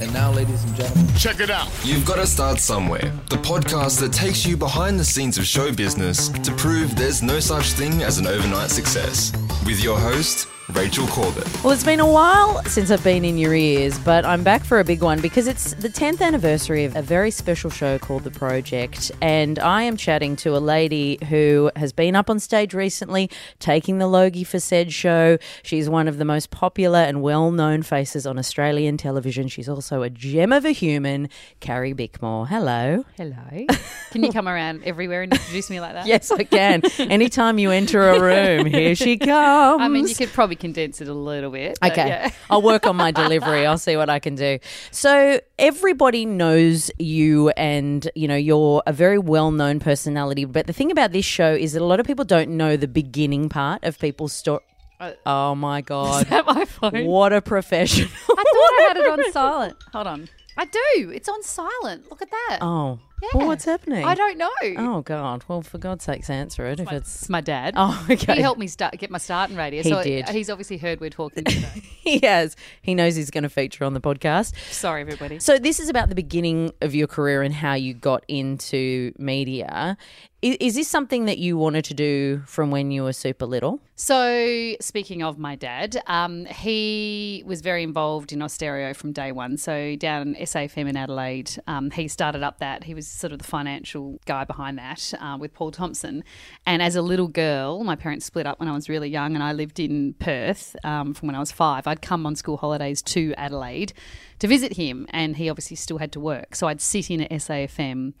And now, ladies and gentlemen, Check it out. You've got to start somewhere. The podcast that takes you behind the scenes of show business to prove there's no such thing as an overnight success. With your host, Rachel Corbett. Well, it's been a while since I've been in your ears, but I'm back for a big one because it's the 10th anniversary of a very special show called The Project. And I am chatting to a lady who has been up on stage recently taking the Logie for said show. She's one of the most popular and well known faces on Australian television. She's also a gem of a human, Carrie Bickmore. Hello. Hello. Can you come around everywhere and introduce me like that? Yes, I can. Anytime you enter a room, here she comes. I mean, you could probably condense it a little bit. Okay. yeah. I'll work on my delivery. I'll see what I can do. So everybody knows you and, you know, you're a very well-known personality, but the thing about this show is that a lot of people don't know the beginning part of people's story. Uh, oh my god. Is that my phone? What a professional. I thought I had it on silent. Hold on. I do. It's on silent. Look at that. Oh. Yeah. Well, what's happening? I don't know. Oh god. Well, for God's sakes answer it if it's It's my dad. Oh, okay. He helped me start get my start in radio. He so did. He's obviously heard we're talking today. he has. He knows he's going to feature on the podcast. Sorry, everybody. So this is about the beginning of your career and how you got into media. Is, is this something that you wanted to do from when you were super little? So, speaking of my dad, um, he was very involved in Austereo from day one. So, down in SAFM in Adelaide, um, he started up that. He was sort of the financial guy behind that uh, with Paul Thompson. And as a little girl, my parents split up when I was really young, and I lived in Perth um, from when I was five. I'd come on school holidays to Adelaide to visit him, and he obviously still had to work. So, I'd sit in at SAFM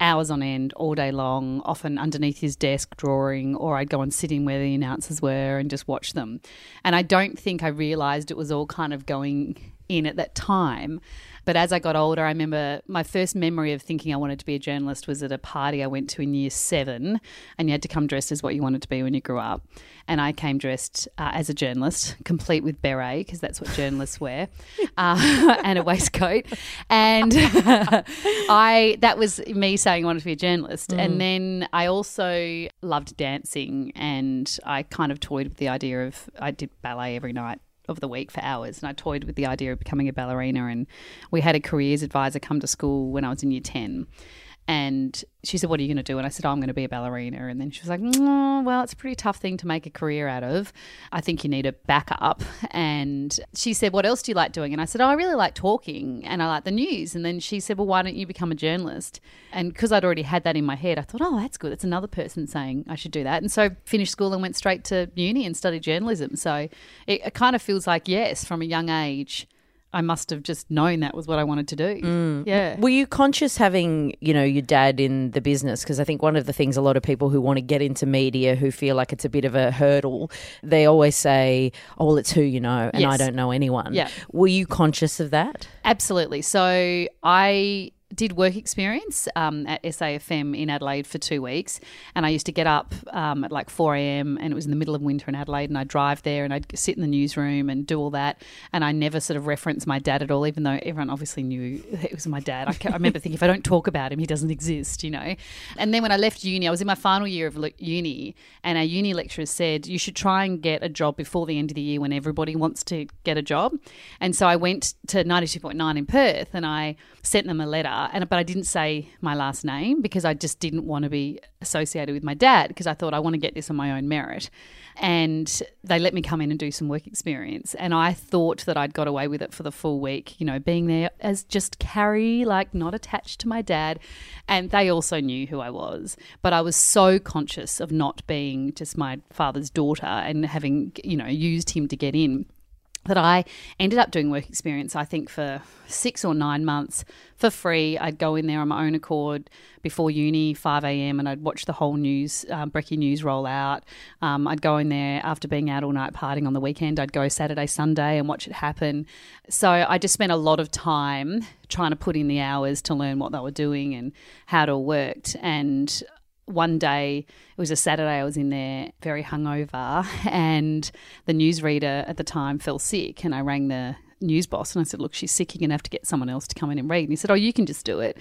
hours on end, all day long, often underneath his desk drawing, or I'd go and sit in where the announcers were and just watch them. And I don't think I realised it was all kind of going in at that time. But as I got older, I remember my first memory of thinking I wanted to be a journalist was at a party I went to in year seven, and you had to come dressed as what you wanted to be when you grew up. And I came dressed uh, as a journalist, complete with beret, because that's what journalists wear, uh, and a waistcoat. And I that was me saying I wanted to be a journalist. And then I also loved dancing, and I kind of toyed with the idea of I did ballet every night of the week for hours and I toyed with the idea of becoming a ballerina and we had a careers advisor come to school when I was in year 10 and she said what are you going to do? And I said oh, I'm going to be a ballerina. And then she was like mm, well it's a pretty tough thing to make a career out of. I think you need a backup. And she said what else do you like doing? And I said oh I really like talking and I like the news. And then she said well why don't you become a journalist? And because I'd already had that in my head I thought oh that's good. That's another person saying I should do that. And so finished school and went straight to uni and studied journalism. So it, it kind of feels like yes from a young age I must have just known that was what I wanted to do. Mm. Yeah. Were you conscious having, you know, your dad in the business? Because I think one of the things a lot of people who want to get into media who feel like it's a bit of a hurdle, they always say, "Oh, well, it's who you know," and I don't know anyone. Yeah. Were you conscious of that? Absolutely. So I did work experience um, at SAFM in Adelaide for two weeks, and I used to get up um, at like four a.m. and it was in the middle of winter in Adelaide, and I'd drive there and I'd sit in the newsroom and do all that, and I never sort of referenced my dad at all, even though everyone obviously knew it was my dad. I, I remember thinking if I don't talk about him, he doesn't exist, you know. And then when I left uni, I was in my final year of uni, and our uni lecturer said you should try and get a job before the end of the year when everybody wants to get a job. And so I went to 92.9 in Perth and I sent them a letter Uh, and but I didn't say my last name because I just didn't want to be associated with my dad because I thought I want to get this on my own merit. And they let me come in and do some work experience and I thought that I'd got away with it for the full week, you know, being there as just Carrie, like not attached to my dad. And they also knew who I was, but I was so conscious of not being just my father's daughter and having, you know, used him to get in that I ended up doing work experience, I think, for six or nine months for free. I'd go in there on my own accord before uni, 5 a.m., and I'd watch the whole news, um, Brecky News roll out. Um, I'd go in there after being out all night partying on the weekend. I'd go Saturday, Sunday and watch it happen. So I just spent a lot of time trying to put in the hours to learn what they were doing and how it all worked. And one day, it was a Saturday, I was in there very hungover, and the newsreader at the time fell sick, and I rang the news boss and I said, Look, she's sick, you're going to have to get someone else to come in and read. And he said, Oh, you can just do it.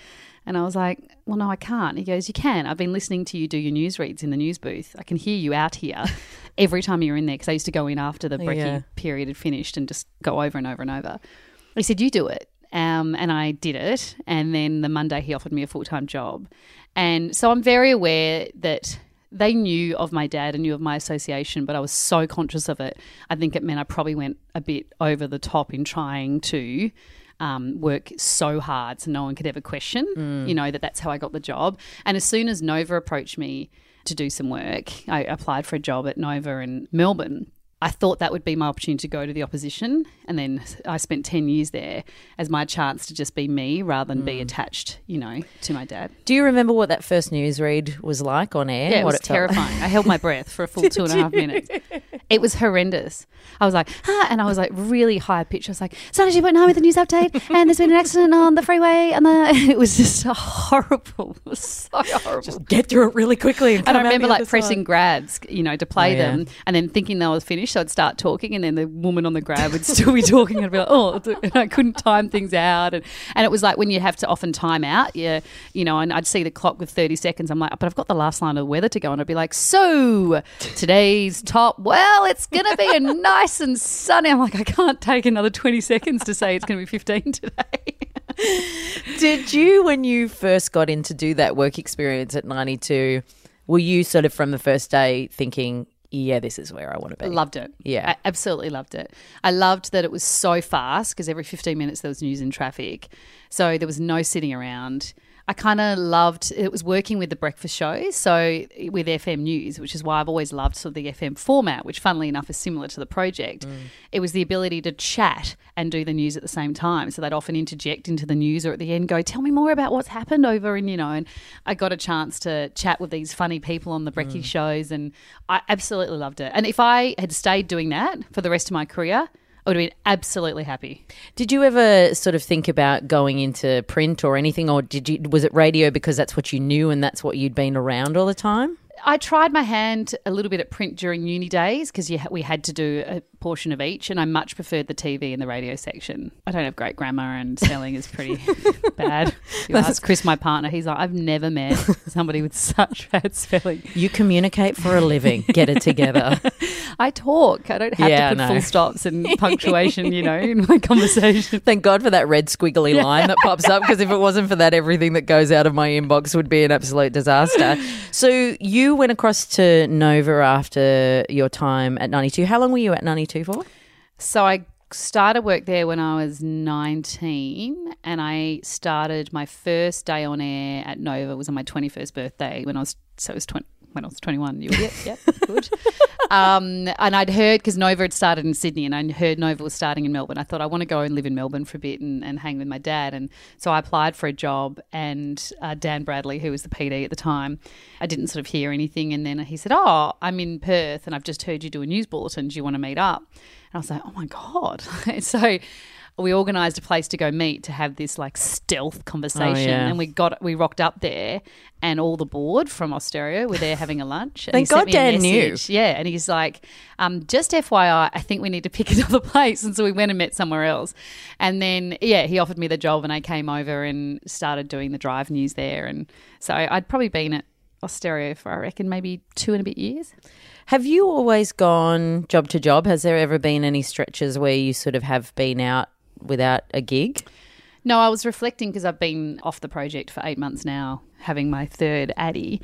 And I was like, Well, no, I can't. He goes, You can. I've been listening to you do your news reads in the news booth. I can hear you out here every time you're in there because I used to go in after the brekkie Yeah. period had finished and just go over and over and over. he said, "You do it." Um, and I did it. And then the Monday, he offered me a full time job. And so I'm very aware that they knew of my dad and knew of my association, but I was so conscious of it. I think it meant I probably went a bit over the top in trying to um, work so hard so no one could ever question, Mm. you know, that that's how I got the job. And as soon as Nova approached me to do some work, I applied for a job at Nova in Melbourne. I thought that would be my opportunity to go to the opposition. And then I spent 10 years there as my chance to just be me rather than Mm. be attached, you know, to my dad. Do you remember what that first news read was like on air? Yeah, it was like? terrifying. I held my breath for a full two and a half minutes. It was horrendous. I was like, ah, and I was like really high pitched. I was like, Sunday point nine with the news update, and there's been an accident on the freeway, and the it was just horrible. It was so horrible. Just get through it really quickly. And, and I remember like pressing side. grabs, you know, to play Oh, yeah. them, and then thinking they was finished, I'd start talking, and then the woman on the grab would still be talking, and I'd be like, oh, and I couldn't time things out, and, and it was like when you have to often time out, yeah, you know, and I'd see the clock with thirty seconds, I'm like, but I've got the last line of the weather to go, and I'd be like, so today's top, well, it's gonna be a nice and sunny. I'm like, I can't take another twenty seconds to say it's gonna be fifteen today. Did you, when you first got in to do that work experience at 92, were you sort of from the first day thinking, yeah, this is where I want to be? Loved it. Yeah. I absolutely loved it. I loved that it was so fast because every 15 minutes there was news and traffic. So there was no sitting around. I kind of loved it was working with the breakfast shows, so with FM News, which is why I've always loved sort of the FM format, which funnily enough is similar to the project. Mm. It was the ability to chat and do the news at the same time. So they'd often interject into the news or at the end go, "Tell me more about what's happened over," and you know, and I got a chance to chat with these funny people on the brekkie mm. shows, and I absolutely loved it. And if I had stayed doing that for the rest of my career. I would have been absolutely happy. Did you ever sort of think about going into print or anything, or did you? Was it radio because that's what you knew and that's what you'd been around all the time? I tried my hand a little bit at print during uni days because we had to do a portion of each, and I much preferred the TV and the radio section. I don't have great grammar, and spelling is pretty bad. You ask Chris, my partner, he's like, I've never met somebody with such bad spelling. You communicate for a living. Get it together. I talk. I don't have Yeah, to put know. full stops and punctuation, you know, in my conversation. Thank God for that red squiggly line that pops up because if it wasn't for that, everything that goes out of my inbox would be an absolute disaster. So you went across to Nova after your time at 92. How long were you at 92 for? So I started work there when I was 19 and I started my first day on air at Nova was on my 21st birthday when I was so it was 20 when I was 21 you yep yep good. Um, and I'd heard because Nova had started in Sydney and I heard Nova was starting in Melbourne. I thought I want to go and live in Melbourne for a bit and, and hang with my dad. And so I applied for a job and uh, Dan Bradley who was the PD at the time I didn't sort of hear anything. And then he said oh I'm in Perth and I've just heard you do a news bulletin. Do you want to meet up? And I was like, oh my God. so we organised a place to go meet to have this like stealth conversation. yeah. And we got we rocked up there and all the board from Austereo were there having a lunch. And Thank God Dan knew. Yeah. And he's like, um, just FYI, I think we need to pick another place. And so we went and met somewhere else. And then, yeah, he offered me the job and I came over and started doing the drive news there. And so I'd probably been at Austereo for, I reckon, maybe two and a bit years. Have you always gone job to job? Has there ever been any stretches where you sort of have been out without a gig? No, I was reflecting because I've been off the project for eight months now, having my third Addy.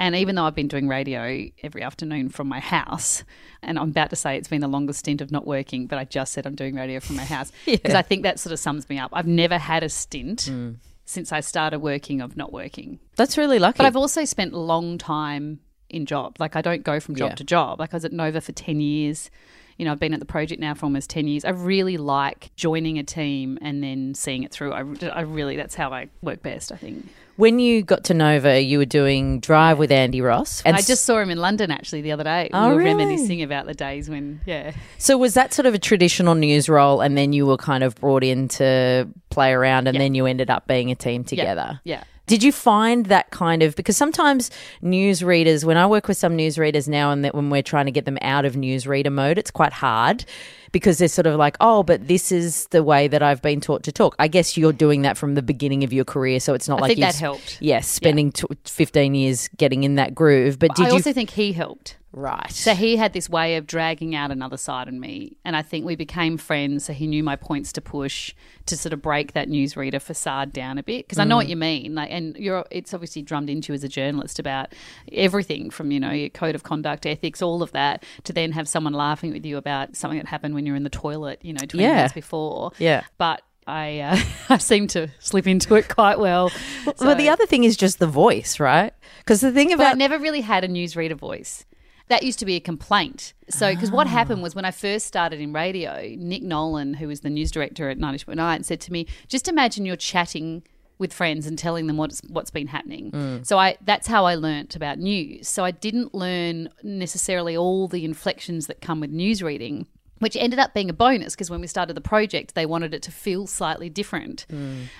And even though I've been doing radio every afternoon from my house, and I'm about to say it's been the longest stint of not working, but I just said I'm doing radio from my house because I think that sort of sums me up. I've never had a stint hmm. since I started working of not working. That's really lucky. But I've also spent a long time in job. Like I don't go from job Yeah. to job. Like I was at Nova for 10 years. You know, I've been at the project now for almost 10 years. I really like joining a team and then seeing it through. I, I really, that's how I work best, I think. when you got to Nova, you were doing Drive with Andy Ross. And I just saw him in London actually the other day. Oh, we were really? reminiscing about the days when, yeah. So was that sort of a traditional news role, and then you were kind of brought in to play around, and Yeah. then you ended up being a team together? Yeah. Did you find that kind of because sometimes newsreaders, when I work with some newsreaders now, and that when we're trying to get them out of newsreader mode, it's quite hard because they're sort of like, oh, but this is the way that I've been taught to talk. I guess you're doing that from the beginning of your career, so it's not I like think that helped. Yes, spending tw 15 years getting in that groove. But did I you also think he helped. Right. So he had this way of dragging out another side of me. And I think we became friends. So he knew my points to push to sort of break that newsreader facade down a bit. Because I know what you mean. Like, and you're, it's obviously drummed into you as a journalist about everything from, you know, your code of conduct, ethics, all of that, to then have someone laughing with you about something that happened when you're in the toilet, you know, 20 Yeah. minutes before. Yeah. But I, uh, I seem to slip into it quite well. Well, the other thing is just the voice, right? Because the thing about But I never really had a newsreader voice. That used to be a complaint. So, because what happened ah. was when I first started in radio, Nick Nolan, who was the news director at 90.9, said to me, just imagine you're chatting with friends and telling them what's what's been happening. Mm. So I that's how I learnt about news. So I didn't learn necessarily all the inflections that come with news reading. Which ended up being a bonus because when we started the project, they wanted it to feel slightly different.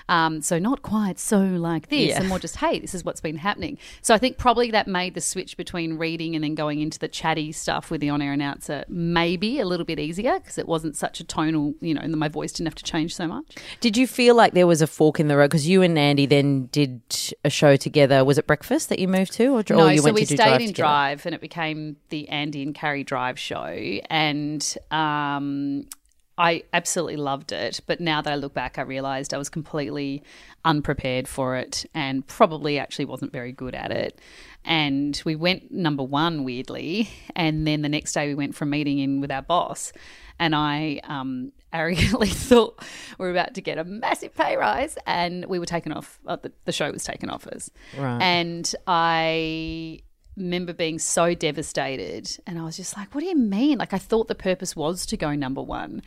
Um, so, not quite so like this, Yeah. and more just, hey, this is what's been happening. So, I think probably that made the switch between reading and then going into the chatty stuff with the on air announcer maybe a little bit easier because it wasn't such a tonal, you know, and my voice didn't have to change so much. Did you feel like there was a fork in the road? Because you and Andy then did a show together. Was it Breakfast that you moved to, or, no, so we stayed Drive in together? Drive, and it became the Andy and Carrie Drive show, and um, I absolutely loved it. But now that I look back, I realised I was completely unprepared for it, and probably actually wasn't very good at it. And we went number one weirdly, and then the next day we went for a meeting in with our boss, and I um, arrogantly thought we are about to get a massive pay rise, and we were taken off. Uh, the, the show was taken off us, Right. and I remember being so devastated and I was just like, what do you mean? Like I thought the purpose was to go number one.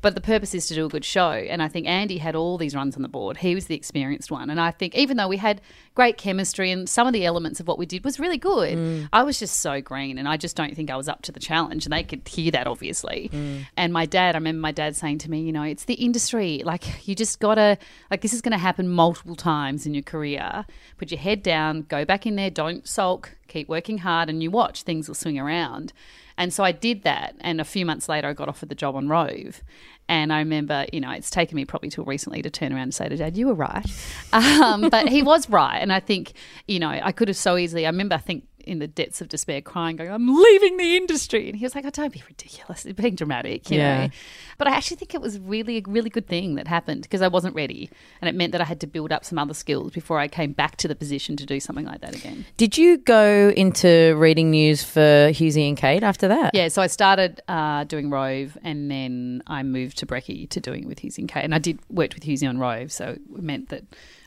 But the purpose is to do a good show. And I think Andy had all these runs on the board. He was the experienced one. And I think even though we had great chemistry and some of the elements of what we did was really good, mm. I was just so green. And I just don't think I was up to the challenge. And they could hear that, obviously. Mm. And my dad, I remember my dad saying to me, you know, it's the industry. Like, you just got to, like, this is to happen multiple times in your career. Put your head down, go back in there, don't sulk, keep working hard, and you watch things will swing around. And so I did that. And a few months later, I got offered the job on Rove. And I remember, you know, it's taken me probably till recently to turn around and say to Dad, you were right. Um, but he was right. And I think, you know, I could have so easily, I remember, I think in the depths of despair crying, going, I'm leaving the industry. And he was like, oh, don't be ridiculous. It's being dramatic, you Yeah. know. But I actually think it was really a really good thing that happened because I wasn't ready. And it meant that I had to build up some other skills before I came back to the position to do something like that again. Did you go into reading news for Hughesy and Kate after that? Yeah, so I started uh, doing Rove, and then I moved to Brecky to doing it with Hughesy and Kate, and I did worked with Hughesy on Rove, so it meant that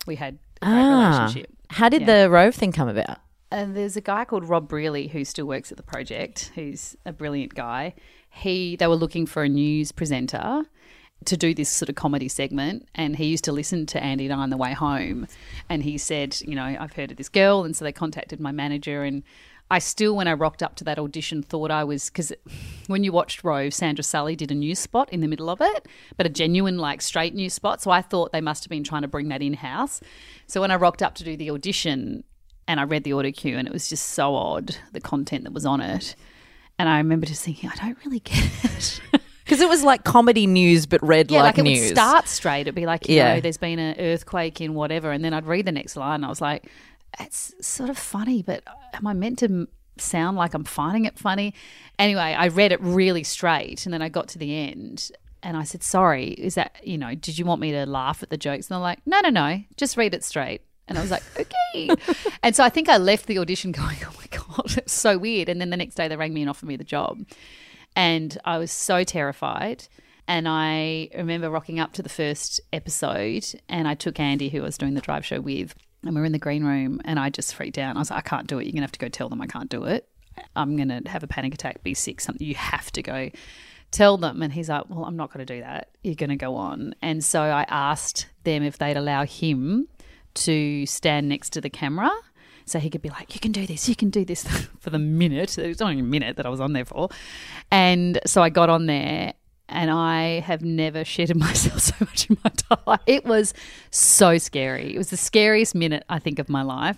we had a great Ah. relationship. How did Yeah. the Rove thing come about? And there's a guy called Rob Brearley who still works at the project. Who's a brilliant guy. He they were looking for a news presenter to do this sort of comedy segment, and he used to listen to Andy and I on the way home. And he said, you know, I've heard of this girl, and so they contacted my manager and. I still, when I rocked up to that audition, thought I was because when you watched Rove, Sandra Sully did a news spot in the middle of it, but a genuine, like, straight news spot. So I thought they must have been trying to bring that in house. So when I rocked up to do the audition, and I read the audio cue and it was just so odd, the content that was on it. And I remember just thinking, I don't really get it. Because it was like comedy news, but read yeah, like, like, it news. would start straight. It'd be like, you Yeah. know, there's been an earthquake in whatever. And then I'd read the next line and I was like, it's sort of funny, but am I meant to sound like I'm finding it funny? Anyway, I read it really straight. And then I got to the end and I said, sorry, is that, you know, did you want me to laugh at the jokes? And they're like, no, no, no, just read it straight. And I was like, okay. and so I think I left the audition going, oh my God, it's so weird. And then the next day they rang me and offered me the job. And I was so terrified. And I remember rocking up to the first episode and I took Andy, who I was doing the drive show with, and we were in the green room and I just freaked out. I was like, I can't do it. You're going to have to go tell them I can't do it. I'm going to have a panic attack, be sick, something. You have to go tell them. And he's like, Well, I'm not going to do that. You're going to go on. And so I asked them if they'd allow him to stand next to the camera. So he could be like, you can do this, you can do this for the minute. It was only a minute that I was on there for. And so I got on there and I have never shitted myself so much in my life. It was so scary. It was the scariest minute, I think, of my life.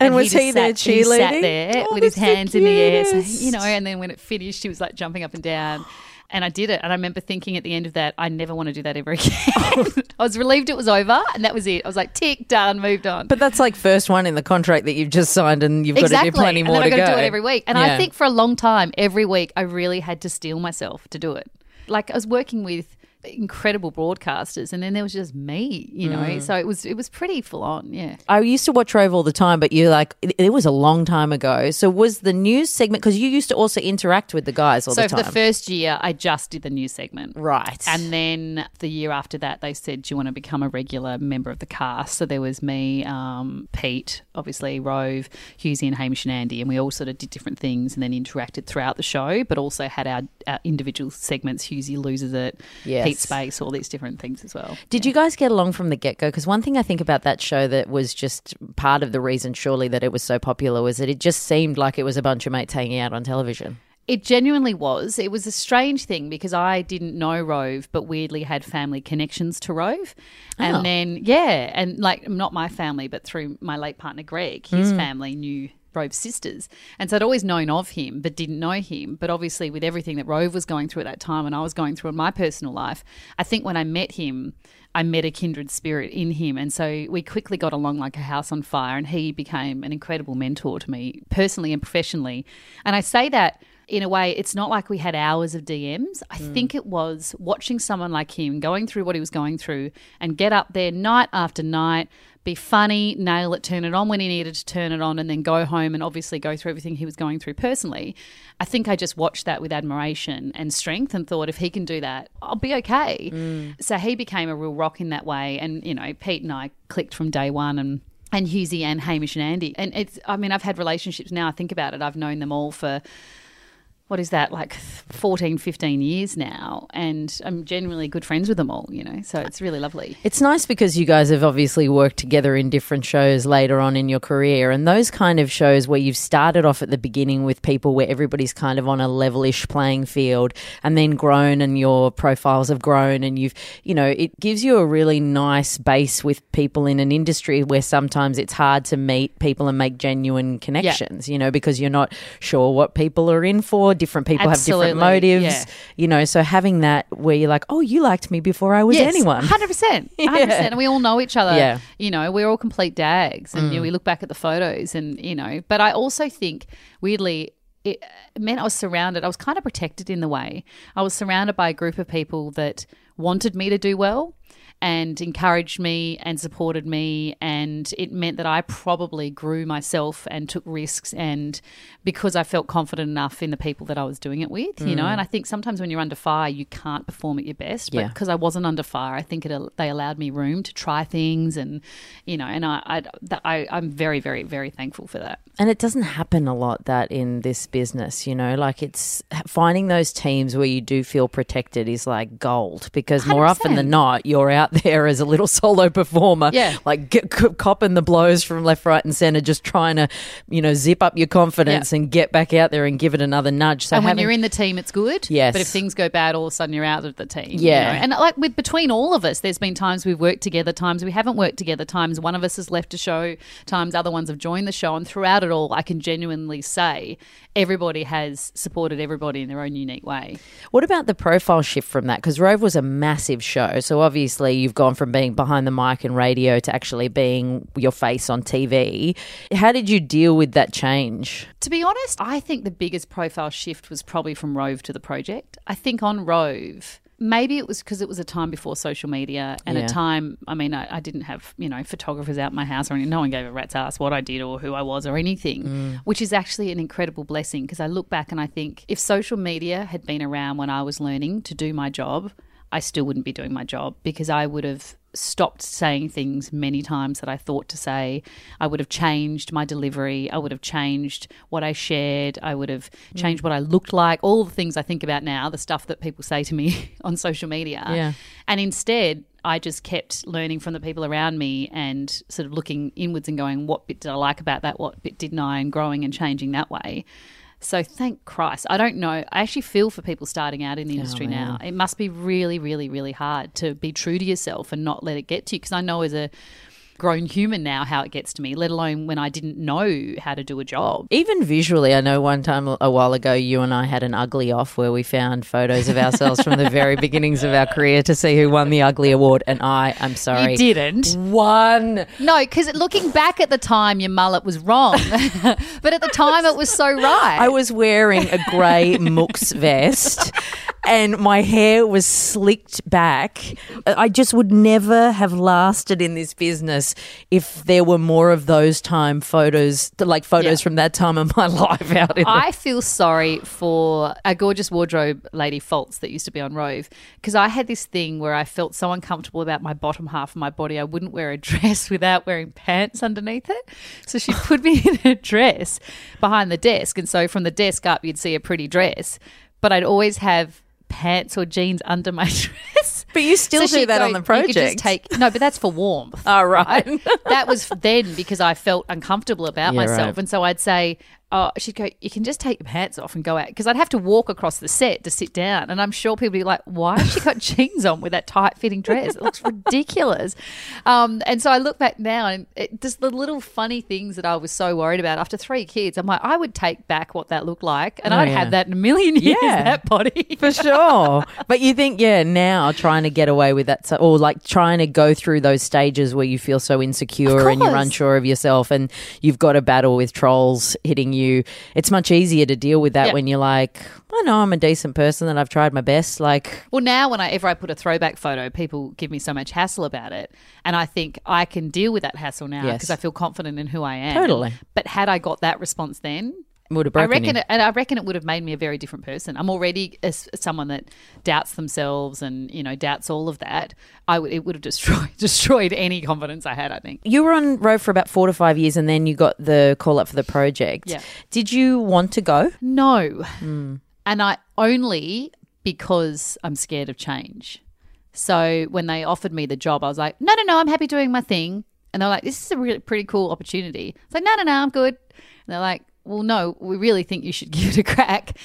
And was just he there sat, he sat there Oh, with his that's the hands in the air, cutest. you know, and then when it finished, he was like jumping up and down. And I did it. And I remember thinking at the end of that, I never want to do that ever again. I was relieved it was over and that was it. I was like, tick, done, moved on. But that's like first one in the contract that you've just signed, and you've got to do plenty more and then to I've got go. to do it every week. And Yeah. I think for a long time, every week, I really had to steel myself to do it. Like I was working with incredible broadcasters, and then there was just me, you know. Mm. So it was it was pretty full on, yeah. I used to watch Rove all the time, but you're like, it, it was a long time ago. So was the news segment because you used to also interact with the guys all So the for time, the first year, I just did the news segment. right? And then the year after that, they said, "Do you want to become a regular member of the cast?" So there was me, um, Pete, obviously Rove, Hughesy, and Hamish and Andy, and we all sort of did different things and then interacted throughout the show, but also had our, our individual segments. Hughesy loses it, Yes. Pete Space, all these different things as well. Did you guys get along from the get go? Because one thing I think about that show that was just part of the reason, surely, that it was so popular was that it just seemed like it was a bunch of mates hanging out on television. It genuinely was. It was a strange thing because I didn't know Rove, but weirdly had family connections to Rove. And Oh. then, yeah, and like not my family, but through my late partner Greg, his mm. family knew Rove's sisters. And so I'd always known of him, but didn't know him. But obviously, with everything that Rove was going through at that time and I was going through in my personal life, I think when I met him, I met a kindred spirit in him. And so we quickly got along like a house on fire. And he became an incredible mentor to me, personally and professionally. And I say that in a way, it's not like we had hours of DMs. I mm. think it was watching someone like him going through what he was going through and get up there night after night, be funny, nail it, turn it on when he needed to turn it on, and then go home and obviously go through everything he was going through personally. I think I just watched that with admiration and strength and thought, if he can do that, I'll be okay. Mm. So he became a real rock in that way. And, you know, Pete and I clicked from day one and and Hughesy and Hamish and Andy. And it's, I mean, I've had relationships now, I think about it, I've known them all for what is that like 14 15 years now and i'm genuinely good friends with them all you know so it's really lovely It's nice because you guys have obviously worked together in different shows later on in your career. And those kind of shows where you've started off at the beginning with people where everybody's kind of on a levelish playing field and then grown and your profiles have grown and you've, you know, it gives you a really nice base with people in an industry where sometimes it's hard to meet people and make genuine connections, you know, because you're not sure what people are in for. Different people have different motives, yeah. you know, so having that where you're like, oh, you liked me before I was anyone. 100% 100% and we all know each other Yeah. you know we're all complete dags and you know, mm. we look back at the photos and you know but i also think weirdly it meant i was surrounded i was kind of protected in the way i was surrounded by a group of people that wanted me to do well and encouraged me and supported me and it meant that I probably grew myself and took risks and because I felt confident enough in the people that I was doing it with you know? Mm. And I think sometimes when you're under fire you can't perform at your best but Yeah. because I wasn't under fire I think it they allowed me room to try things and you know and I I, I I'm very very very thankful for that. And it doesn't happen a lot that in this business, you know, like it's finding those teams where you do feel protected is like gold because more often than not, you're out there as a little solo performer, Yeah. like get, copping the blows from left, right, and center, just trying to, you know, zip up your confidence Yeah. and get back out there and give it another nudge. So and when you're in the team, it's good. Yes. But if things go bad, all of a sudden you're out of the team. you Yeah. know? And like with between all of us, there's been times we've worked together, times we haven't worked together, times one of us has left a show, times other ones have joined the show. And throughout it all, I can genuinely say everybody has supported everybody in their own unique way. What about the profile shift from that? Because Rove was a massive show. So obviously you've gone from being behind the mic and radio to actually being your face on TV. How did you deal with that change? To be honest, I think the biggest profile shift was probably from Rove to the project. I think on Rove, maybe it was because it was a time before social media and Yeah. a time, I mean, I, I didn't have, you know, photographers out my house or anything. No one gave a rat's ass what I did or who I was or anything, mm. which is actually an incredible blessing because I look back and I think if social media had been around when I was learning to do my job, I still wouldn't be doing my job because I would have stopped saying things many times that I thought to say. I would have changed my delivery. I would have changed what I shared. I would have mm. changed what I looked like. All the things I think about now, the stuff that people say to me on social media. Yeah. And instead, I just kept learning from the people around me and sort of looking inwards and going, what bit did I like about that? What bit didn't I? And growing and changing that way. So thank Christ. I don't know. I actually feel for people starting out in the oh, industry now. It must be really, really, really hard to be true to yourself and not let it get to you. Because I know as a grown human now how it gets to me, let alone when I didn't know how to do a job. Even visually, I know one time a while ago, you and I had an ugly off where we found photos of ourselves from the very beginnings of our career to see who won the ugly award. And I, I'm sorry, You didn't. One. No, because looking back at the time, your mullet was wrong. but at the time, it was so right. I was wearing a grey Mooks vest and my hair was slicked back. I just would never have lasted in this business if there were more of those time photos, like photos Yeah. from that time of my life out in the I feel sorry for a gorgeous wardrobe lady, Faltz, that used to be on Rove, because I had this thing where I felt so uncomfortable about my bottom half of my body, I wouldn't wear a dress without wearing pants underneath it. So she put me in a dress behind the desk, and so from the desk up, you'd see a pretty dress, but I'd always have pants or jeans under my dress. But you still do that go, on the "You just project." take no, but that's for warmth. Oh, right. that was then because I felt uncomfortable about Yeah, myself, right. and so I'd say, "Oh, she'd go, you can just take your pants off and go out," because I'd have to walk across the set to sit down, and I'm sure people would be like, "Why has she got jeans on with that tight fitting dress? It looks ridiculous." Um, and so I look back now, and it, just the little funny things that I was so worried about after three kids, I'm like, I would take back what that looked like, and Oh, I'd yeah. have that in a million years. Yeah. That body. For sure. But you think, yeah, now trying to get away with that, or like trying to go through those stages where you feel so insecure and you're unsure of yourself and you've got a battle with trolls hitting you, it's much easier to deal with that Yeah. when you're like, I know I'm a decent person and I've tried my best. Like, Well, now whenever I put a throwback photo, people give me so much hassle about it, and I think I can deal with that hassle now Yes. because I feel confident in who I am. Totally. But had I got that response then, would have I reckon, it, and I reckon it would have made me a very different person. I'm already a someone that doubts themselves and you know doubts all of that. I would it would have destroyed destroyed any confidence I had. I think. You were on Rove for about four to five years and then you got the call up for the project. Yeah. Did you want to go? No. Hmm. And I only because I'm scared of change. So when they offered me the job, I was like, no, no, no, I'm happy doing my thing. And they're like, this is a really pretty cool opportunity. It's like, no, no, no, I'm good. And they're like, well, no, we really think you should give it a crack.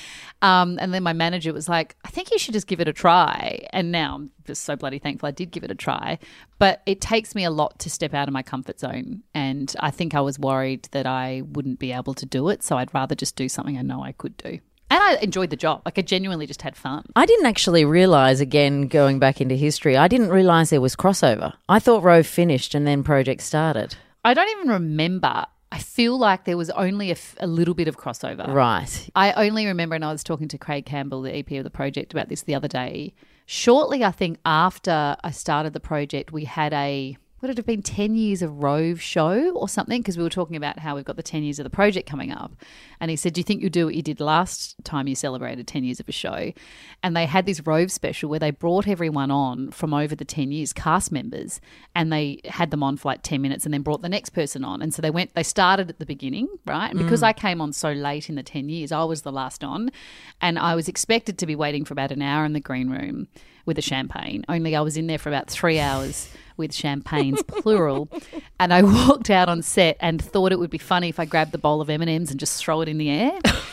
Um, and then my manager was like, I think you should just give it a try. And now I'm just so bloody thankful I did give it a try. But it takes me a lot to step out of my comfort zone. And I think I was worried that I wouldn't be able to do it. So I'd rather just do something I know I could do. And I enjoyed the job. Like I genuinely just had fun. I didn't actually realize, again, going back into history, I didn't realize there was crossover. I thought Rove finished and then Project started. I don't even remember. I feel like there was only a, f- a little bit of crossover. Right. I only remember, and I was talking to Craig Campbell, the EP of the project, about this the other day. Shortly, I think, after I started the project, we had a, would it have been 10 years of Rove show or something? Because we were talking about how we've got the 10 years of the project coming up. And he said, Do you think you'll do what you did last time you celebrated 10 years of a show? And they had this Rove special where they brought everyone on from over the 10 years, cast members, and they had them on for like 10 minutes and then brought the next person on. And so they went, they started at the beginning, right? And because mm. I came on so late in the 10 years, I was the last on. And I was expected to be waiting for about an hour in the green room with a champagne, only I was in there for about three hours with champagnes plural and i walked out on set and thought it would be funny if i grabbed the bowl of m&ms and just throw it in the air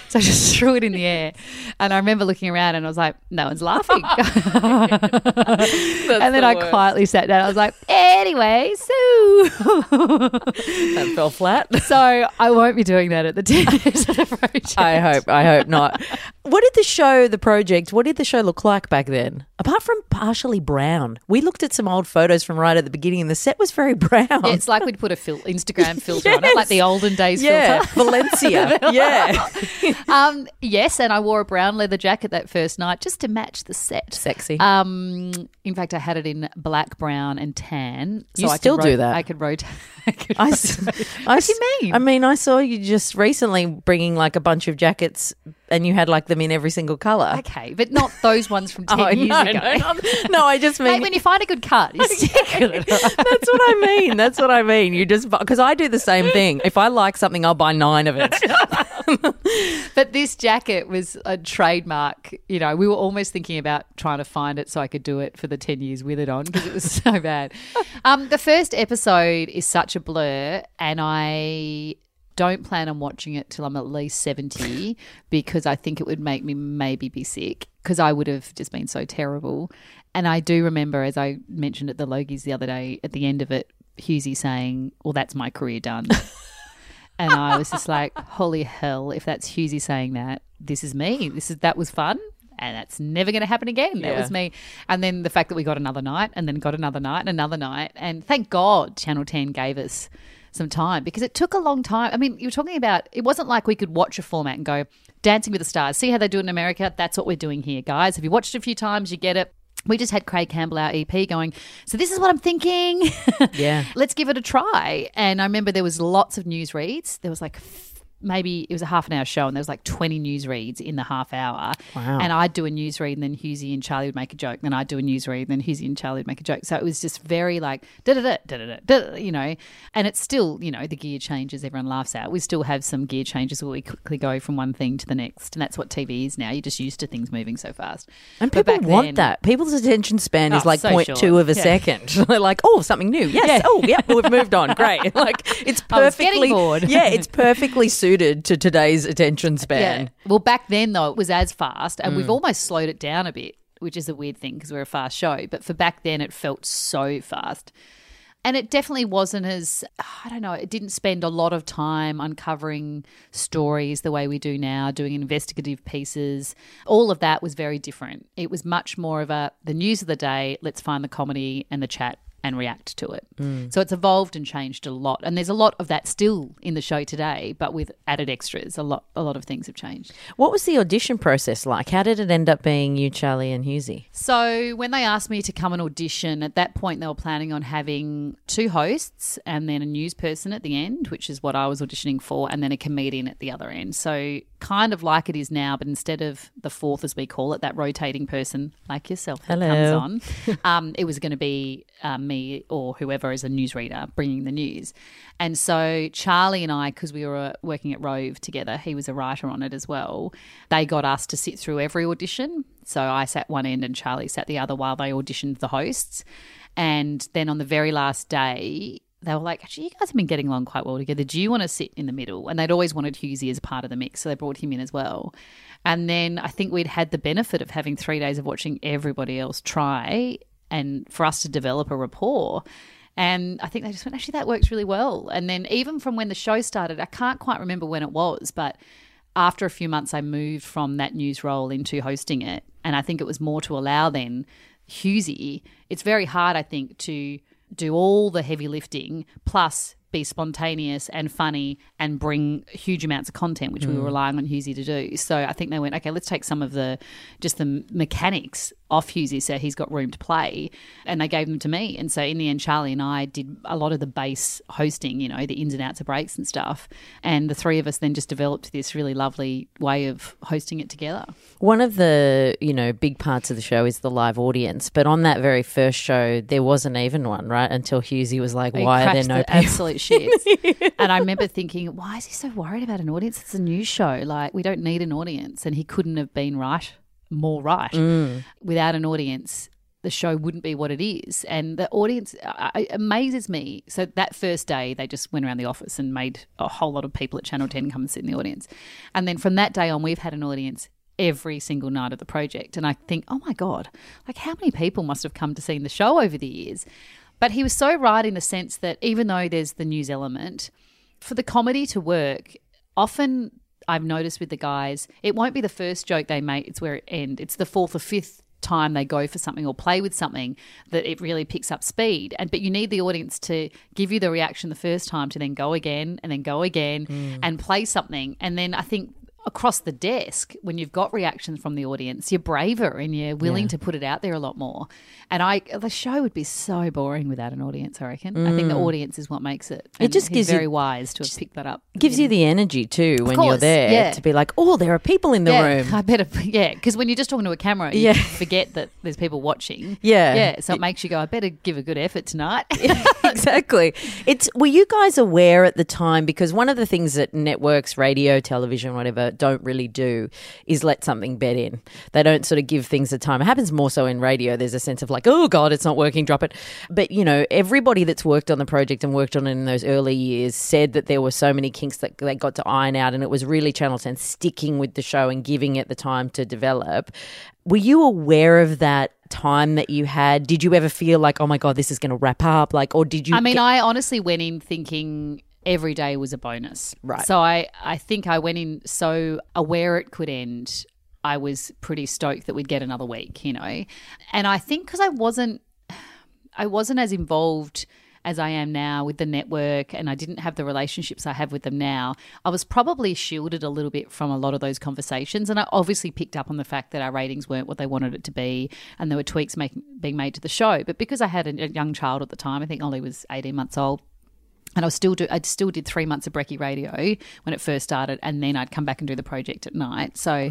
so i just threw it in the air and i remember looking around and i was like no one's laughing and then i quietly sat down i was like anyway so That fell flat. so i won't be doing that at the 10 years of the project I hope. I hope not. What did the show, the project, what did the show look like back then? Apart from partially brown, we looked at some old photos from right at the beginning, and the set was very brown. Yeah, it's like we'd put a fil- Instagram filter on it, like the olden days yeah, filter. Valencia. yeah, Um, yes, and I wore a brown leather jacket that first night just to match the set. sexy. Um, in fact, I had it in black, brown, and tan. So You I still do ro- that? I could rotate. I could I, rotate. I What do you mean? I mean, I saw you just recently bringing like a bunch of jackets, and you had like them in every single color. okay, but not those ones from ten Oh, years no, ago. no, no, no, I just mean Mate, when you find a good cut, you stick it. That's what I mean. That's what I mean. You just because I do the same thing. If I like something, I'll buy nine of it. But this jacket was a trademark. You know, we were almost thinking about trying to find it so I could do it for the 10 years with it on because it was so bad. Um, the first episode is such a blur, and I don't plan on watching it till I'm at least 70 because I think it would make me maybe be sick because I would have just been so terrible. And I do remember, as I mentioned at the Logies the other day, at the end of it, Hughesy saying, "Well, that's my career done." and I was just like, "Holy hell! If that's Hughesy saying that, this is me. This is that was fun." And that's never going to happen again. That was me. And then the fact that we got another night, and then got another night, and another night, and thank God Channel Ten gave us some time because it took a long time. I mean, you were talking about it wasn't like we could watch a format and go Dancing with the Stars. See how they do it in America? That's what we're doing here, guys. Have you watched it a few times? You get it. We just had Craig Campbell, our EP, going. So this is what I'm thinking. Yeah. let's give it a try. And I remember there was lots of news reads. There was like maybe it was a half an hour show, and there was like 20 news reads in the half hour. Wow. And I'd do a news read, and then Hughesy and Charlie would make a joke. Then I'd do a news read, and then Hughesy and Charlie would make a joke. So it was just very like da da da da da da, you know. And it's still, you know, the gear changes. Everyone laughs at. We still have some gear changes where we quickly go from one thing to the next, and that's what TV is now. You're just used to things moving so fast. And people back want then- that. People's attention span is Oh, like so point short. two of a Yeah. second. They're like, oh, something new. Yes. Yeah. Oh, yeah, We've moved on. Great. Like it's I was getting perfectly. bored. yeah, it's perfectly suited to today's attention span. Yeah. Well, back then though, it was as fast, and Mm. we've almost slowed it down a bit, which is a weird thing because we're a fast show. But for back then, it felt so fast. And it definitely wasn't as, I don't know, it didn't spend a lot of time uncovering stories the way we do now, doing investigative pieces. All of that was very different. It was much more of a, the news of the day, let's find the comedy and the chat and react to it. Hmm. So it's evolved and changed a lot. And there's a lot of that still in the show today, but with added extras. A lot a lot of things have changed. What was the audition process like? How did it end up being you, Charlie, and Hughesy? So when they asked me to come and audition, at that point they were planning on having two hosts and then a news person at the end, which is what I was auditioning for, and then a comedian at the other end. So kind of like it is now, but instead of the fourth, as we call it, that rotating person like yourself that Hello. comes on, um, it was going to be um, me or whoever is a newsreader bringing the news. And so Charlie and I, because we were uh, working at Rove together, he was a writer on it as well. They got us to sit through every audition. So I sat one end and Charlie sat the other while they auditioned the hosts. And then on the very last day, they were like, actually, you guys have been getting along quite well together. Do you want to sit in the middle? And they'd always wanted Hughesy as part of the mix. So they brought him in as well. And then I think we'd had the benefit of having three days of watching everybody else try and for us to develop a rapport. And I think they just went, actually, that works really well. And then even from when the show started, I can't quite remember when it was, but after a few months, I moved from that news role into hosting it. And I think it was more to allow then Hughesy. It's very hard, I think, to do all the heavy lifting plus be spontaneous and funny and bring huge amounts of content, which we were mm. relying on Hughesy to do. So I think they went, okay, let's take some of the just the mechanics off Hughesy so he's got room to play. And they gave them to me. And so in the end, Charlie and I did a lot of the base hosting, you know, the ins and outs of breaks and stuff. And the three of us then just developed this really lovely way of hosting it together. One of the, you know, big parts of the show is the live audience, but on that very first show, there wasn't even one, right? Until Hughesy was like, "Why are there no the people?" Shits? and I remember thinking, why is he so worried about an audience? It's a news show. Like we don't need an audience, and he couldn't have been right, more right. Mm. Without an audience, the show wouldn't be what it is. And the audience uh, amazes me. So that first day, they just went around the office and made a whole lot of people at Channel Ten come and sit in the audience. And then from that day on, we've had an audience every single night of the project. And I think, oh my God, like how many people must have come to see the show over the years? But he was so right in the sense that even though there's the news element, for the comedy to work, often I've noticed with the guys, it won't be the first joke they make, it's where it ends. It's the fourth or fifth time they go for something or play with something that it really picks up speed. And but you need the audience to give you the reaction the first time to then go again and then go again mm. and play something. And then i think across the desk when you've got reactions from the audience you're braver and you're willing to put it out there a lot more and i the show would be so boring without an audience i reckon i think the mm. audience is what makes it It just gives you- very wise to have picked that up gives you the energy too when you're there yeah. to be like, "Oh, there are people in the yeah, room." I better, yeah, because when you're just talking to a camera, you Yeah. forget that there's people watching. Yeah. yeah, so it makes you go, I better give a good effort tonight. exactly. It's were you guys aware at the time because one of the things that networks, radio, television, whatever, don't really do is let something bed in. They don't sort of give things a time. It happens more so in radio. There's a sense of like, oh god, it's not working, drop it. But you know, everybody that's worked on the project and worked on it in those early years said that there were so many kinks that they got to iron out, and it was really Channel Ten sticking with the show and giving it the time to develop. Were you aware of that time that you had? Did you ever feel like, oh my god, this is going to wrap up? Like, or did you? I mean, get- I honestly went in thinking every day was a bonus. Right. So I, I think I went in so aware it could end. I was pretty stoked that we'd get another week, you know. And I think because I wasn't, I wasn't as involved as I am now with the network, and I didn't have the relationships I have with them now. I was probably shielded a little bit from a lot of those conversations, and I obviously picked up on the fact that our ratings weren't what they wanted it to be, and there were tweaks make, being made to the show. But because I had a, a young child at the time, I think Ollie was eighteen months old and I was still do I still did three months of Brekkie Radio when it first started, and then I'd come back and do the project at night. So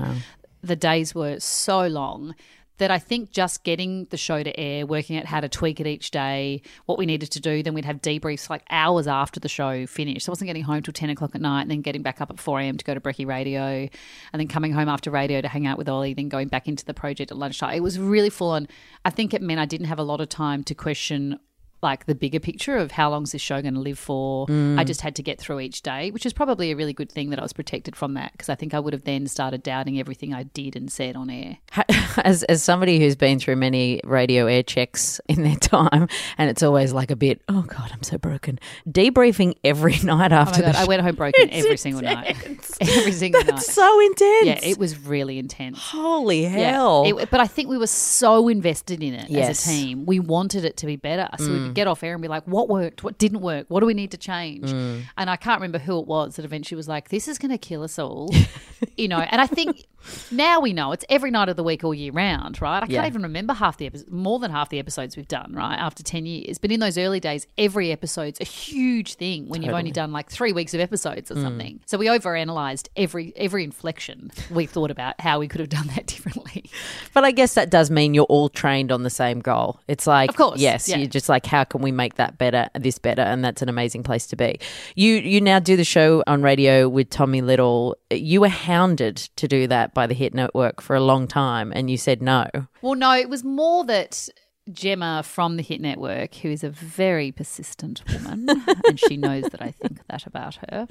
the days were so long that I think just getting the show to air, working out how to tweak it each day, what we needed to do, then we'd have debriefs like hours after the show finished. So I wasn't getting home till ten o'clock at night, and then getting back up at four a.m. to go to Brekkie Radio, and then coming home after radio to hang out with Ollie, then going back into the project at lunchtime. It was really full on. I think it meant I didn't have a lot of time to question like the bigger picture of how long's this show going to live for. I mm. just had to get through each day, which is probably a really good thing that I was protected from that because I think I would have then started doubting everything I did and said on air. as as somebody who's been through many radio air checks in their time, and it's always like a bit, oh god, I'm so broken. Debriefing every night Oh after god, the I went home broken every single night. every single night. That's so intense. yeah, it was really intense. Holy Yeah. hell! It- but I think we were so invested in it Yes. as a team. We wanted it to be better. So we could get off air and be like, what worked? What didn't work? What do we need to change? Mm. And I can't remember who it was that eventually was like, this is going to kill us all. you know, and I think now we know it's every night of the week all year round, right? I can't even remember half the episodes, more than half the episodes we've done, right? After 10 years. But in those early days, every episode's a huge thing when you've only done like three weeks of episodes or mm. something. So we overanalyzed every every inflection. We thought about how we could have done that differently. But I guess that does mean you're all trained on the same goal. It's like, Of course, yes, yeah. you're just like, how can we make that better, this better, and that's an amazing place to be. You you now do the show on radio with Tommy Little. You were hounded to do that by the Hit Network for a long time, and you said no. Well, no, it was more that Gemma from the Hit Network, who is a very persistent woman, and she knows that I think that about her,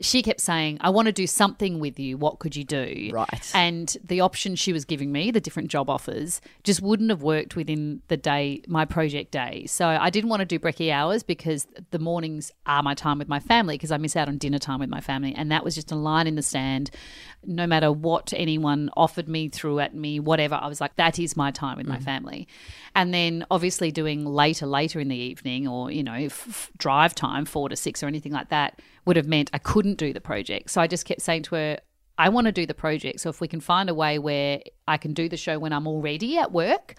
she kept saying, I want to do something with you. What could you do? Right. And the options she was giving me, the different job offers, just wouldn't have worked within the day, my project day. So I didn't want to do brekkie hours because the mornings are my time with my family because I miss out on dinner time with my family. And that was just a line in the sand. No matter what anyone offered me, threw at me, whatever, I was like, that is my time with my mm. family. And then obviously doing later, later in the evening or, you know, f- drive time, four to six or anything like that, would have meant I couldn't do the project. So I just kept saying to her, I want to do the project. So if we can find a way where I can do the show when I'm already at work.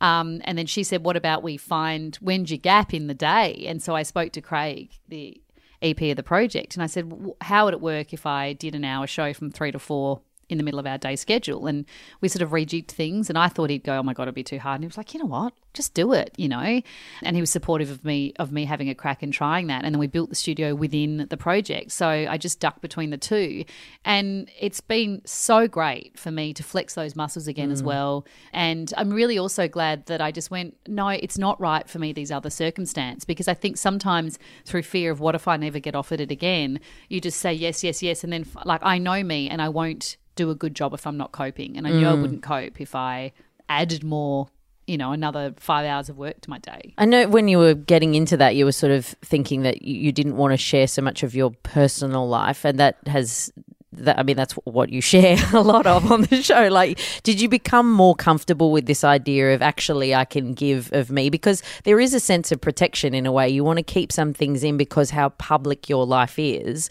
Um, and then she said, What about we find when's your gap in the day? And so I spoke to Craig, the EP of the project, and I said, How would it work if I did an hour show from three to four in the middle of our day schedule? And we sort of rejigged things. And I thought he'd go, Oh my God, it'd be too hard. And he was like, You know what? Just do it, you know? And he was supportive of me of me having a crack and trying that. And then we built the studio within the project. So I just ducked between the two. And it's been so great for me to flex those muscles again as mm. well. And I'm really also glad that I just went, no, it's not right for me, these other circumstance. Because I think sometimes through fear of what if I never get offered it again, you just say yes, yes, yes. And then, like, I know me and I won't do a good job if I'm not coping. And I knew I mm. wouldn't cope if I added more, you know, another five hours of work to my day. I know when you were getting into that, you were sort of thinking that you- you didn't want to share so much of your personal life, and that has. That, I mean, that's what you share a lot of on the show. Like, did you become more comfortable with this idea of actually I can give of me? Because there is a sense of protection in a way. You want to keep some things in because how public your life is.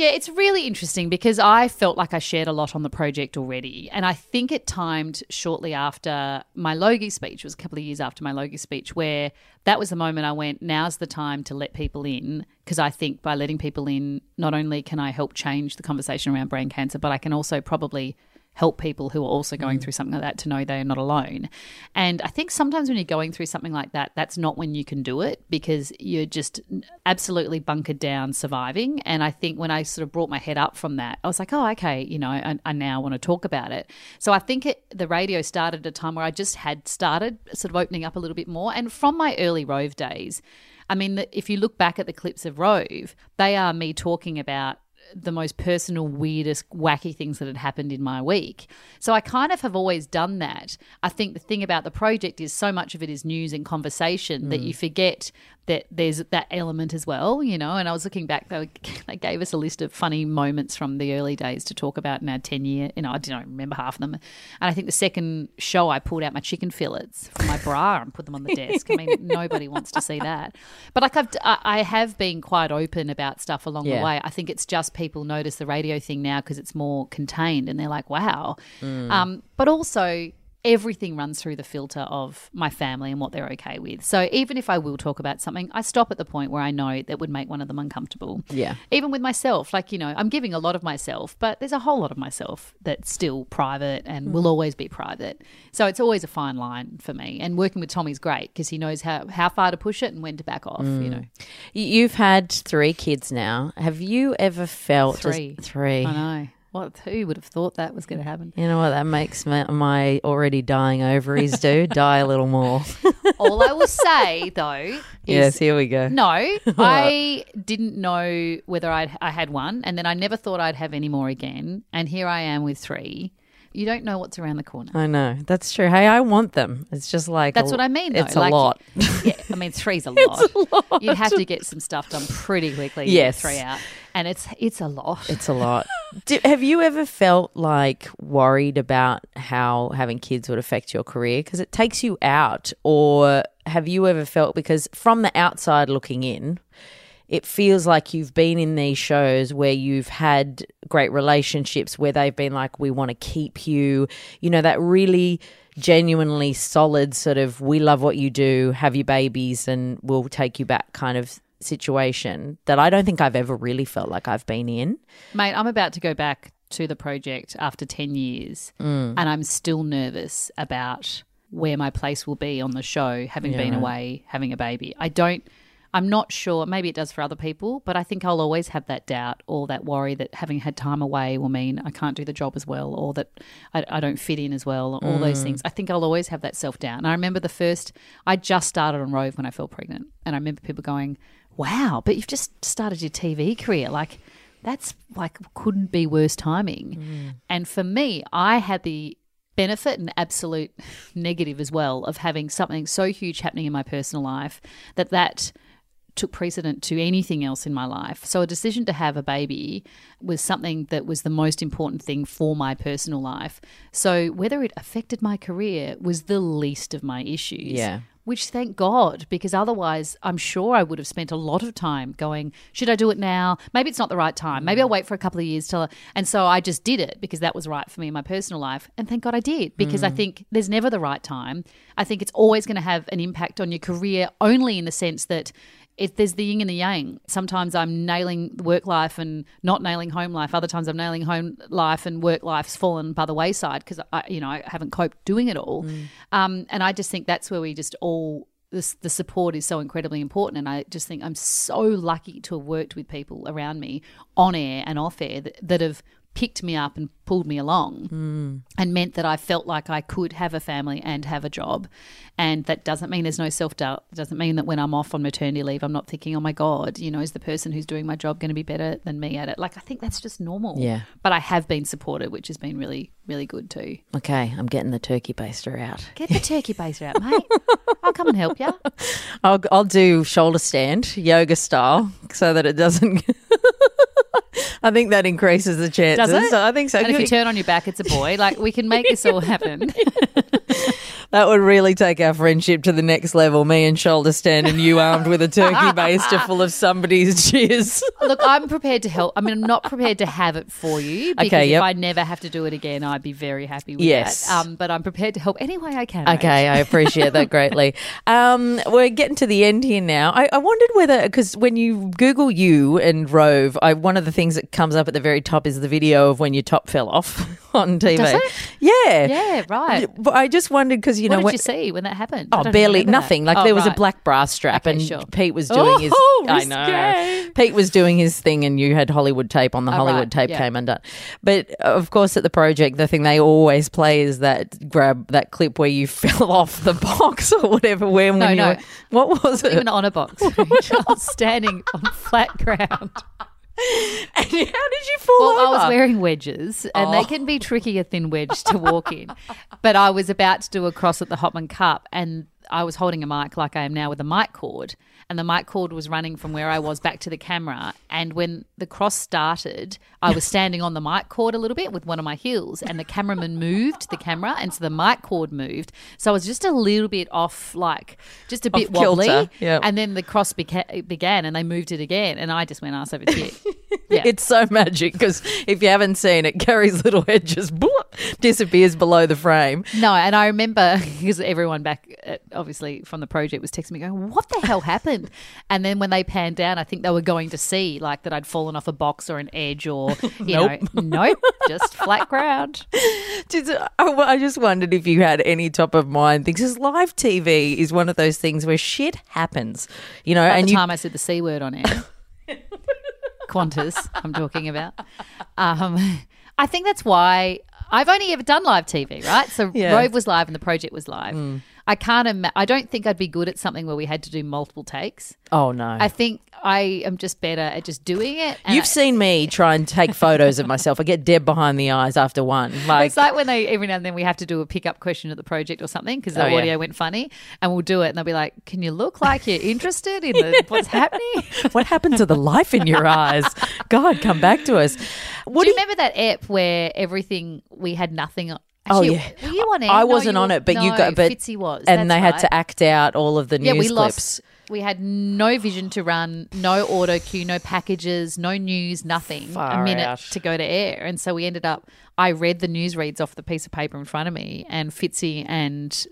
Yeah, it's really interesting because I felt like I shared a lot on the project already. And I think it timed shortly after my Logie speech, it was a couple of years after my Logie speech, where that was the moment I went, now's the time to let people in. Because I think by letting people in, not only can I help change the conversation around brain cancer, but I can also probably help people who are also going mm. through something like that to know they are not alone. And I think sometimes when you're going through something like that, that's not when you can do it because you're just absolutely bunkered down surviving. And I think when I sort of brought my head up from that, I was like, oh, okay, you know, I, I now want to talk about it. So I think it, the radio started at a time where I just had started sort of opening up a little bit more. And from my early Rove days, I mean, if you look back at the clips of Rove, they are me talking about the most personal, weirdest, wacky things that had happened in my week. So I kind of have always done that. I think the thing about the project is so much of it is news and conversation that mm. you forget that there's that element as well, you know. And I was looking back, they, they gave us a list of funny moments from the early days to talk about in our 10 year, you know, I don't remember half of them. And I think the second show, I pulled out my chicken fillets from my bra and put them on the desk. I mean, nobody wants to see that. But like I've, I have been quite open about stuff along Yeah. the way. I think it's just people notice the radio thing now because it's more contained and they're like, wow. Um, but also, everything runs through the filter of my family and what they're okay with. So even if I will talk about something, I stop at the point where I know that would make one of them uncomfortable. Yeah. Even with myself, like, you know, I'm giving a lot of myself, but there's a whole lot of myself that's still private and hmm. will always be private. So it's always a fine line for me. And working with Tommy's great because he knows how, how far to push it and when to back off, you hmm. know. You've had three kids now. Have you ever felt Three. three. I know. What? Who would have thought that was going to happen? You know what? That makes my, my already dying ovaries do die a little more. All I will say though is yes, here we go. no, I didn't know whether I'd, I had one, and then I never thought I'd have any more again. And here I am with three. You don't know what's around the corner. I know that's true. Hey, I want them. It's just like That's a- what I mean. Though. It's a lot. Yeah, I mean, three's a lot. You'd have to get some stuff done pretty quickly. to Yes. three out, and it's it's a lot. It's a lot. Do, have you ever felt like worried about how having kids would affect your career because it takes you out, or have you ever felt because from the outside looking in, it feels like you've been in these shows where you've had great relationships where they've been like, we want to keep you, you know, that really genuinely solid sort of, we love what you do, have your babies, and we'll take you back kind of situation that I don't think I've ever really felt like I've been in. Mate, I'm about to go back to the project after 10 years, mm. and I'm still nervous about where my place will be on the show, having been away, having a baby. I don't, I'm not sure. Maybe it does for other people, but I think I'll always have that doubt or that worry that having had time away will mean I can't do the job as well or that I, I don't fit in as well, all those mm. things. I think I'll always have that self doubt. And I remember the first, I just started on Rove when I fell pregnant, and I remember people going, wow, but you've just started your TV career. Like, that's like couldn't be worse timing. Mm. And for me, I had the benefit and absolute negative as well of having something so huge happening in my personal life that that took precedent to anything else in my life. So a decision to have a baby was something that was the most important thing for my personal life. So whether it affected my career was the least of my issues Yeah. Which thank God, because otherwise I'm sure I would have spent a lot of time going, should I do it now? Maybe it's not the right time. Maybe I'll mm. wait for a couple of years till. And so I just did it because that was right for me in my personal life. And thank God I did because I mm. think there's never the right time. I think it's always going to have an impact on your career only in the sense that. It, there's the yin and the yang. Sometimes I'm nailing work life and not nailing home life. Other times I'm nailing home life and work life's fallen by the wayside because I, you know, I haven't coped doing it all. Um, and I just think that's where we just all this, the support is so incredibly important. And I just think I'm so lucky to have worked with people around me on air and off air that, that have picked me up and pulled me along hmm. and meant that I felt like I could have a family and have a job. And that doesn't mean there's no self doubt. It doesn't mean that when I'm off on maternity leave, I'm not thinking, oh my God, you know, is the person who's doing my job going to be better than me at it? Like, I think that's just normal. Yeah. But I have been supported, which has been really, really good too. Okay, I'm getting the turkey baster out. Get the turkey baster out, mate. I'll come and help you. I'll I'll do shoulder stand yoga style so that it doesn't. I think that increases the chances. Does it? I think so. And if you turn on your back, it's a boy. Like we can make this all happen. that would really take our friendship to the next level. Me and shoulder stand, and you armed with a turkey baster full of somebody's cheers. Look, I'm prepared to help. I mean, I'm not prepared to have it for you because Okay, yep. if I never have to do it again, I'd be very happy with Yes. that. Um, but I'm prepared to help any way I can. Okay, I appreciate that greatly. Um, we're getting to the end here now. I, I wondered whether, because when you Google you and Rove, I, one of the things that comes up at the very top is the video of when your top fell off on TV. Does it? Yeah. Yeah, right. But I just wondered because, you what know, did when, you see when that happened? Oh, barely remember that. nothing. Like Oh, there was a black brass strap, Okay, and sure. Pete was doing his. Oh, I know. Pete was doing his thing, and you had Hollywood tape on the Oh, Hollywood right, tape yeah. came undone. But of course, at the project, the thing they always play is that grab that clip where you fell off the box or whatever. When No, when you no. were, what was it? Even on a box. Standing on flat ground. And how did you fall Well, I was wearing wedges, and Oh. they can be tricky a thin wedge to walk in. But I was about to do a cross at the Hopman Cup, and I was holding a mic like I am now with a mic cord, and the mic cord was running from where I was back to the camera. And when the cross started, I was standing on the mic cord a little bit with one of my heels, and the cameraman moved the camera, and so the mic cord moved. So I was just a little bit off, like just a bit wobbly. yep. And then the cross beca- began, and they moved it again, and I just went ass over tit. Yeah. It's so magic because if you haven't seen it, Carrie's little head just bloop, disappears below the frame. No, and I remember because everyone back, at, obviously from the project, was texting me going, "What the hell happened?" And then when they panned down, I think they were going to see like that I'd fallen off a box or an edge, or you Nope. know, nope, just flat ground. Just, I, I just wondered if you had any top of mind things. Because live TV is one of those things where shit happens, you know, At and the you time I said the c word on air, Qantas, I'm talking about. Um, I think that's why I've only ever done live TV, right? So Yeah. Rove was live and the project was live. Mm. I can't. Ima- I don't think I'd be good at something where we had to do multiple takes. oh no, I think I am just better at just doing it. You've I- seen me try and take photos of myself. I get dead behind the eyes after one. Like, It's like when they every now and then we have to do a pickup question at the project or something because the Oh, yeah. audio went funny, and we'll do it, and they'll be like, "Can you look like you're interested in the, what's happening?" what happened to the life in your eyes? God, come back to us. What do do you remember that ep where everything we had nothing? Oh, Actually, yeah. were you on air? I No, wasn't you on were- it, but you got. But Fitzy was, and they had right. to act out all of the news Yeah, we clips. lost. We had no vision to run, no auto cue, no packages, no news, nothing. Far a minute out. to go to air, and so we ended up. I read the news reads off the piece of paper in front of me, and Fitzy and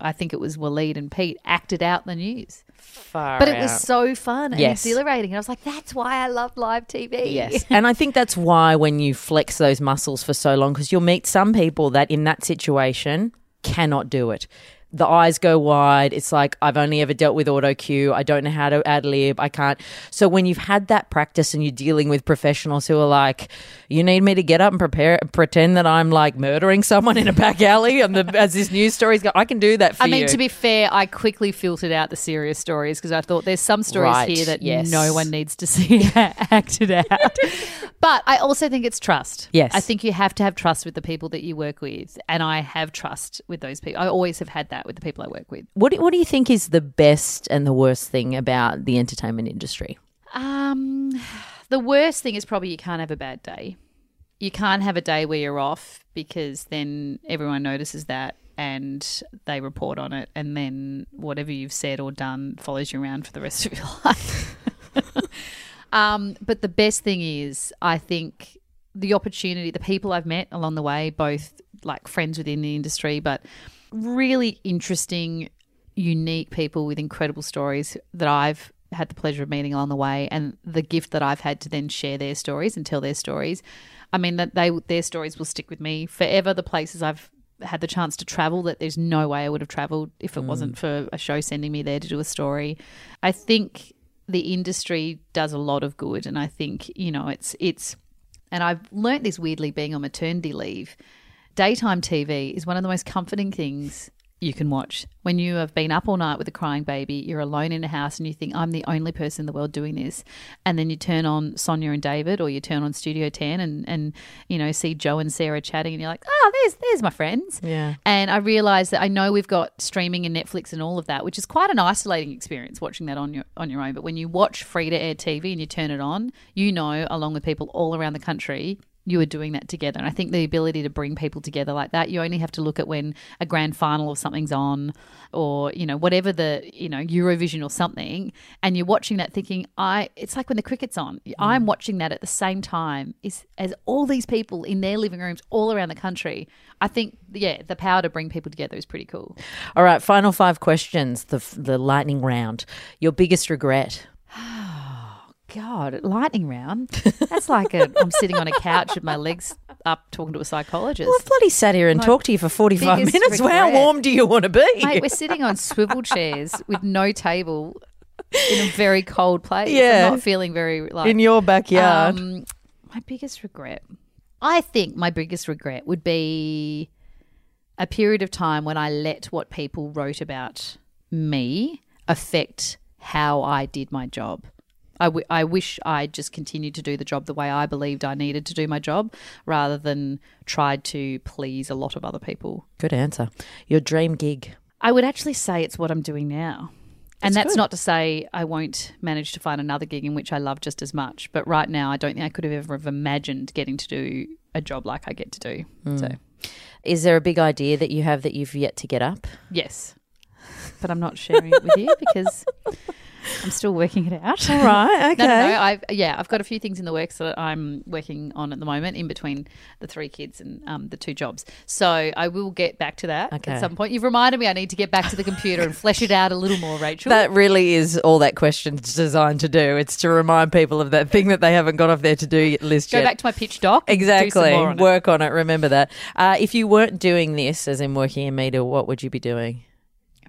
I think it was Waleed and Pete acted out the news. Far But it was out. so fun and Yes. exhilarating, and I was like, "That's why I love live TV." Yes. and I think that's why when you flex those muscles for so long, because you'll meet some people that in that situation cannot do it. The eyes go wide. It's like, I've only ever dealt with auto cue. I don't know how to ad lib. I can't. So when you've had that practice and you're dealing with professionals who are like, you need me to get up and prepare, pretend that I'm like murdering someone in a back alley and the, as this news story's going, I can do that for I you. mean, to be fair, I quickly filtered out the serious stories because I thought there's some stories Right, here that yes. no one needs to see acted out. but I also think it's trust. Yes. I think you have to have trust with the people that you work with, and I have trust with those people. I always have had that with the people I work with. what, do, what do you think is the best and the worst thing about the entertainment industry? Um, the worst thing is probably you can't have a bad day. You can't have a day where you're off because then everyone notices that and they report on it, and then whatever you've said or done follows you around for the rest of your life. um, but the best thing is, I think the opportunity, the people I've met along the way, both like friends within the industry, but really interesting, unique people with incredible stories that I've had the pleasure of meeting along the way, and the gift that I've had to then share their stories and tell their stories. I mean, that they their stories will stick with me forever. The places I've had the chance to travel that there's no way I would have traveled if it wasn't mm. for a show sending me there to do a story. I think the industry does a lot of good, and I think you know it's it's and I've learnt this weirdly being on maternity leave. Daytime TV is one of the most comforting things you can watch. When you have been up all night with a crying baby, you're alone in a house and you think, I'm the only person in the world doing this. And then you turn on Sonia and David or you turn on Studio 10 and, and you know, see Joe and Sarah chatting and you're like, oh, there's, there's my friends. Yeah. And I realize that I know we've got streaming and Netflix and all of that, which is quite an isolating experience watching that on your on your own. But when you watch free to air TV and you turn it on, you know, along with people all around the country, you were doing that together. And I think the ability to bring people together like that, you only have to look at when a grand final or something's on or, you know, whatever the, you know, Eurovision or something, and you're watching that thinking, I it's like when the cricket's on. Mm. I'm watching that at the same time is as all these people in their living rooms all around the country. I think yeah, the power to bring people together is pretty cool. All right, final five questions. The the lightning round. Your biggest regret. God, lightning round. That's like a I'm sitting on a couch with my legs up talking to a psychologist. Well, I've bloody sat here and talked to you for forty five biggest minutes. How warm do you want to be? Mate, we're sitting on swivel chairs with no table in a very cold place. Yeah. I'm not feeling very like in your backyard. Um, my biggest regret. I think my biggest regret would be a period of time when I let what people wrote about me affect how I did my job. I, w- I wish I just continued to do the job the way I believed I needed to do my job rather than tried to please a lot of other people. Good answer. Your dream gig. I would actually say it's what I'm doing now. And That's that's good. not to say I won't manage to find another gig in which I love just as much. But right now, I don't think I could have ever have imagined getting to do a job like I get to do. Hmm. So, Is there a big idea that you have that you've yet to get up? yes. But I'm not sharing it with you because I'm still working it out. All right. Okay. No, no, no. I've yeah, I've got a few things in the works that I'm working on at the moment, in between the three kids and um, the two jobs. So I will get back to that Okay. at some point. You've reminded me I need to get back to the computer and flesh it out a little more, Rachel. That really is all that question's designed to do. It's to remind people of that thing that they haven't got off their to do list Go yet. Go back to my pitch doc. and do some Exactly. on it. Work on it. Remember that. Uh, if you weren't doing this, as in working in media, what would you be doing?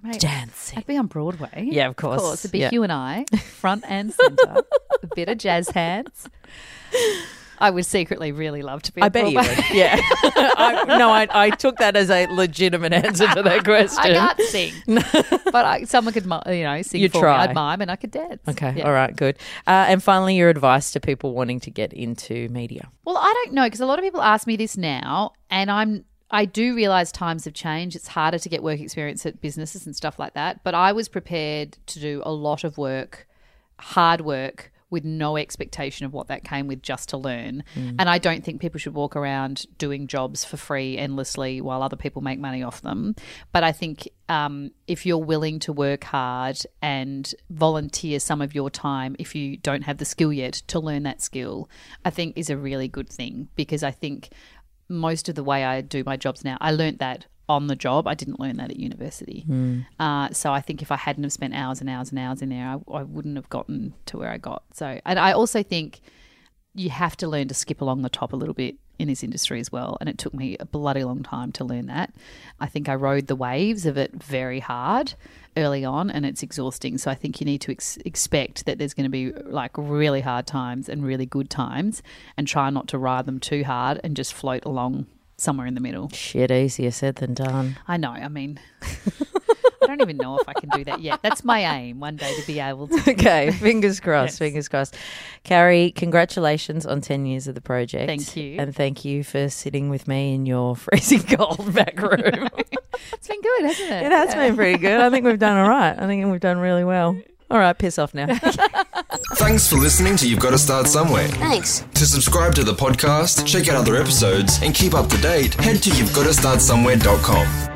Mate, Dancing. I'd be on Broadway. Yeah, of course. Of course, it'd be Yeah. Hugh and I, front and centre, a bit of jazz hands. I would secretly really love to be. I bet you would. Yeah. I, no, I, I took that as a legitimate answer to that question. I can't sing, but I, someone could, you know, sing You'd for try. me. I'd mime and I could dance. Okay. Yeah. All right. Good. Uh, and finally, your advice to people wanting to get into media. Well, I don't know because a lot of people ask me this now, and I'm I do realize times have changed. It's harder to get work experience at businesses and stuff like that. But I was prepared to do a lot of work, hard work, with no expectation of what that came with just to learn. And I don't think people should walk around doing jobs for free endlessly while other people make money off them. But I think um, if you're willing to work hard and volunteer some of your time, if you don't have the skill yet, to learn that skill, I think is a really good thing because I think most of the way I do my jobs now, I learnt that on the job. I didn't learn that at university. Uh, so I think if I hadn't have spent hours and hours and hours in there, I, I wouldn't have gotten to where I got. So, and I also think you have to learn to skip along the top a little bit in this industry as well. And it took me a bloody long time to learn that. I think I rode the waves of it very hard early on and it's exhausting. So I think you need to ex- expect that there's going to be like really hard times and really good times and try not to ride them too hard and just float along somewhere in the middle. Shit, easier said than done. I know. I mean, I don't even know if I can do that yet. That's my aim one day to be able to. okay, fingers crossed, Yes. fingers crossed. Carrie, congratulations on 10 years of the project. Thank you. And thank you for sitting with me in your freezing cold back room. It's been good, hasn't it? it has been pretty good. I think we've done all right. I think we've done really well. All right, piss off now. Thanks for listening to You've Got to Start Somewhere. Thanks. To subscribe to the podcast, check out other episodes, and keep up to date, head to you've got to start somewhere.com.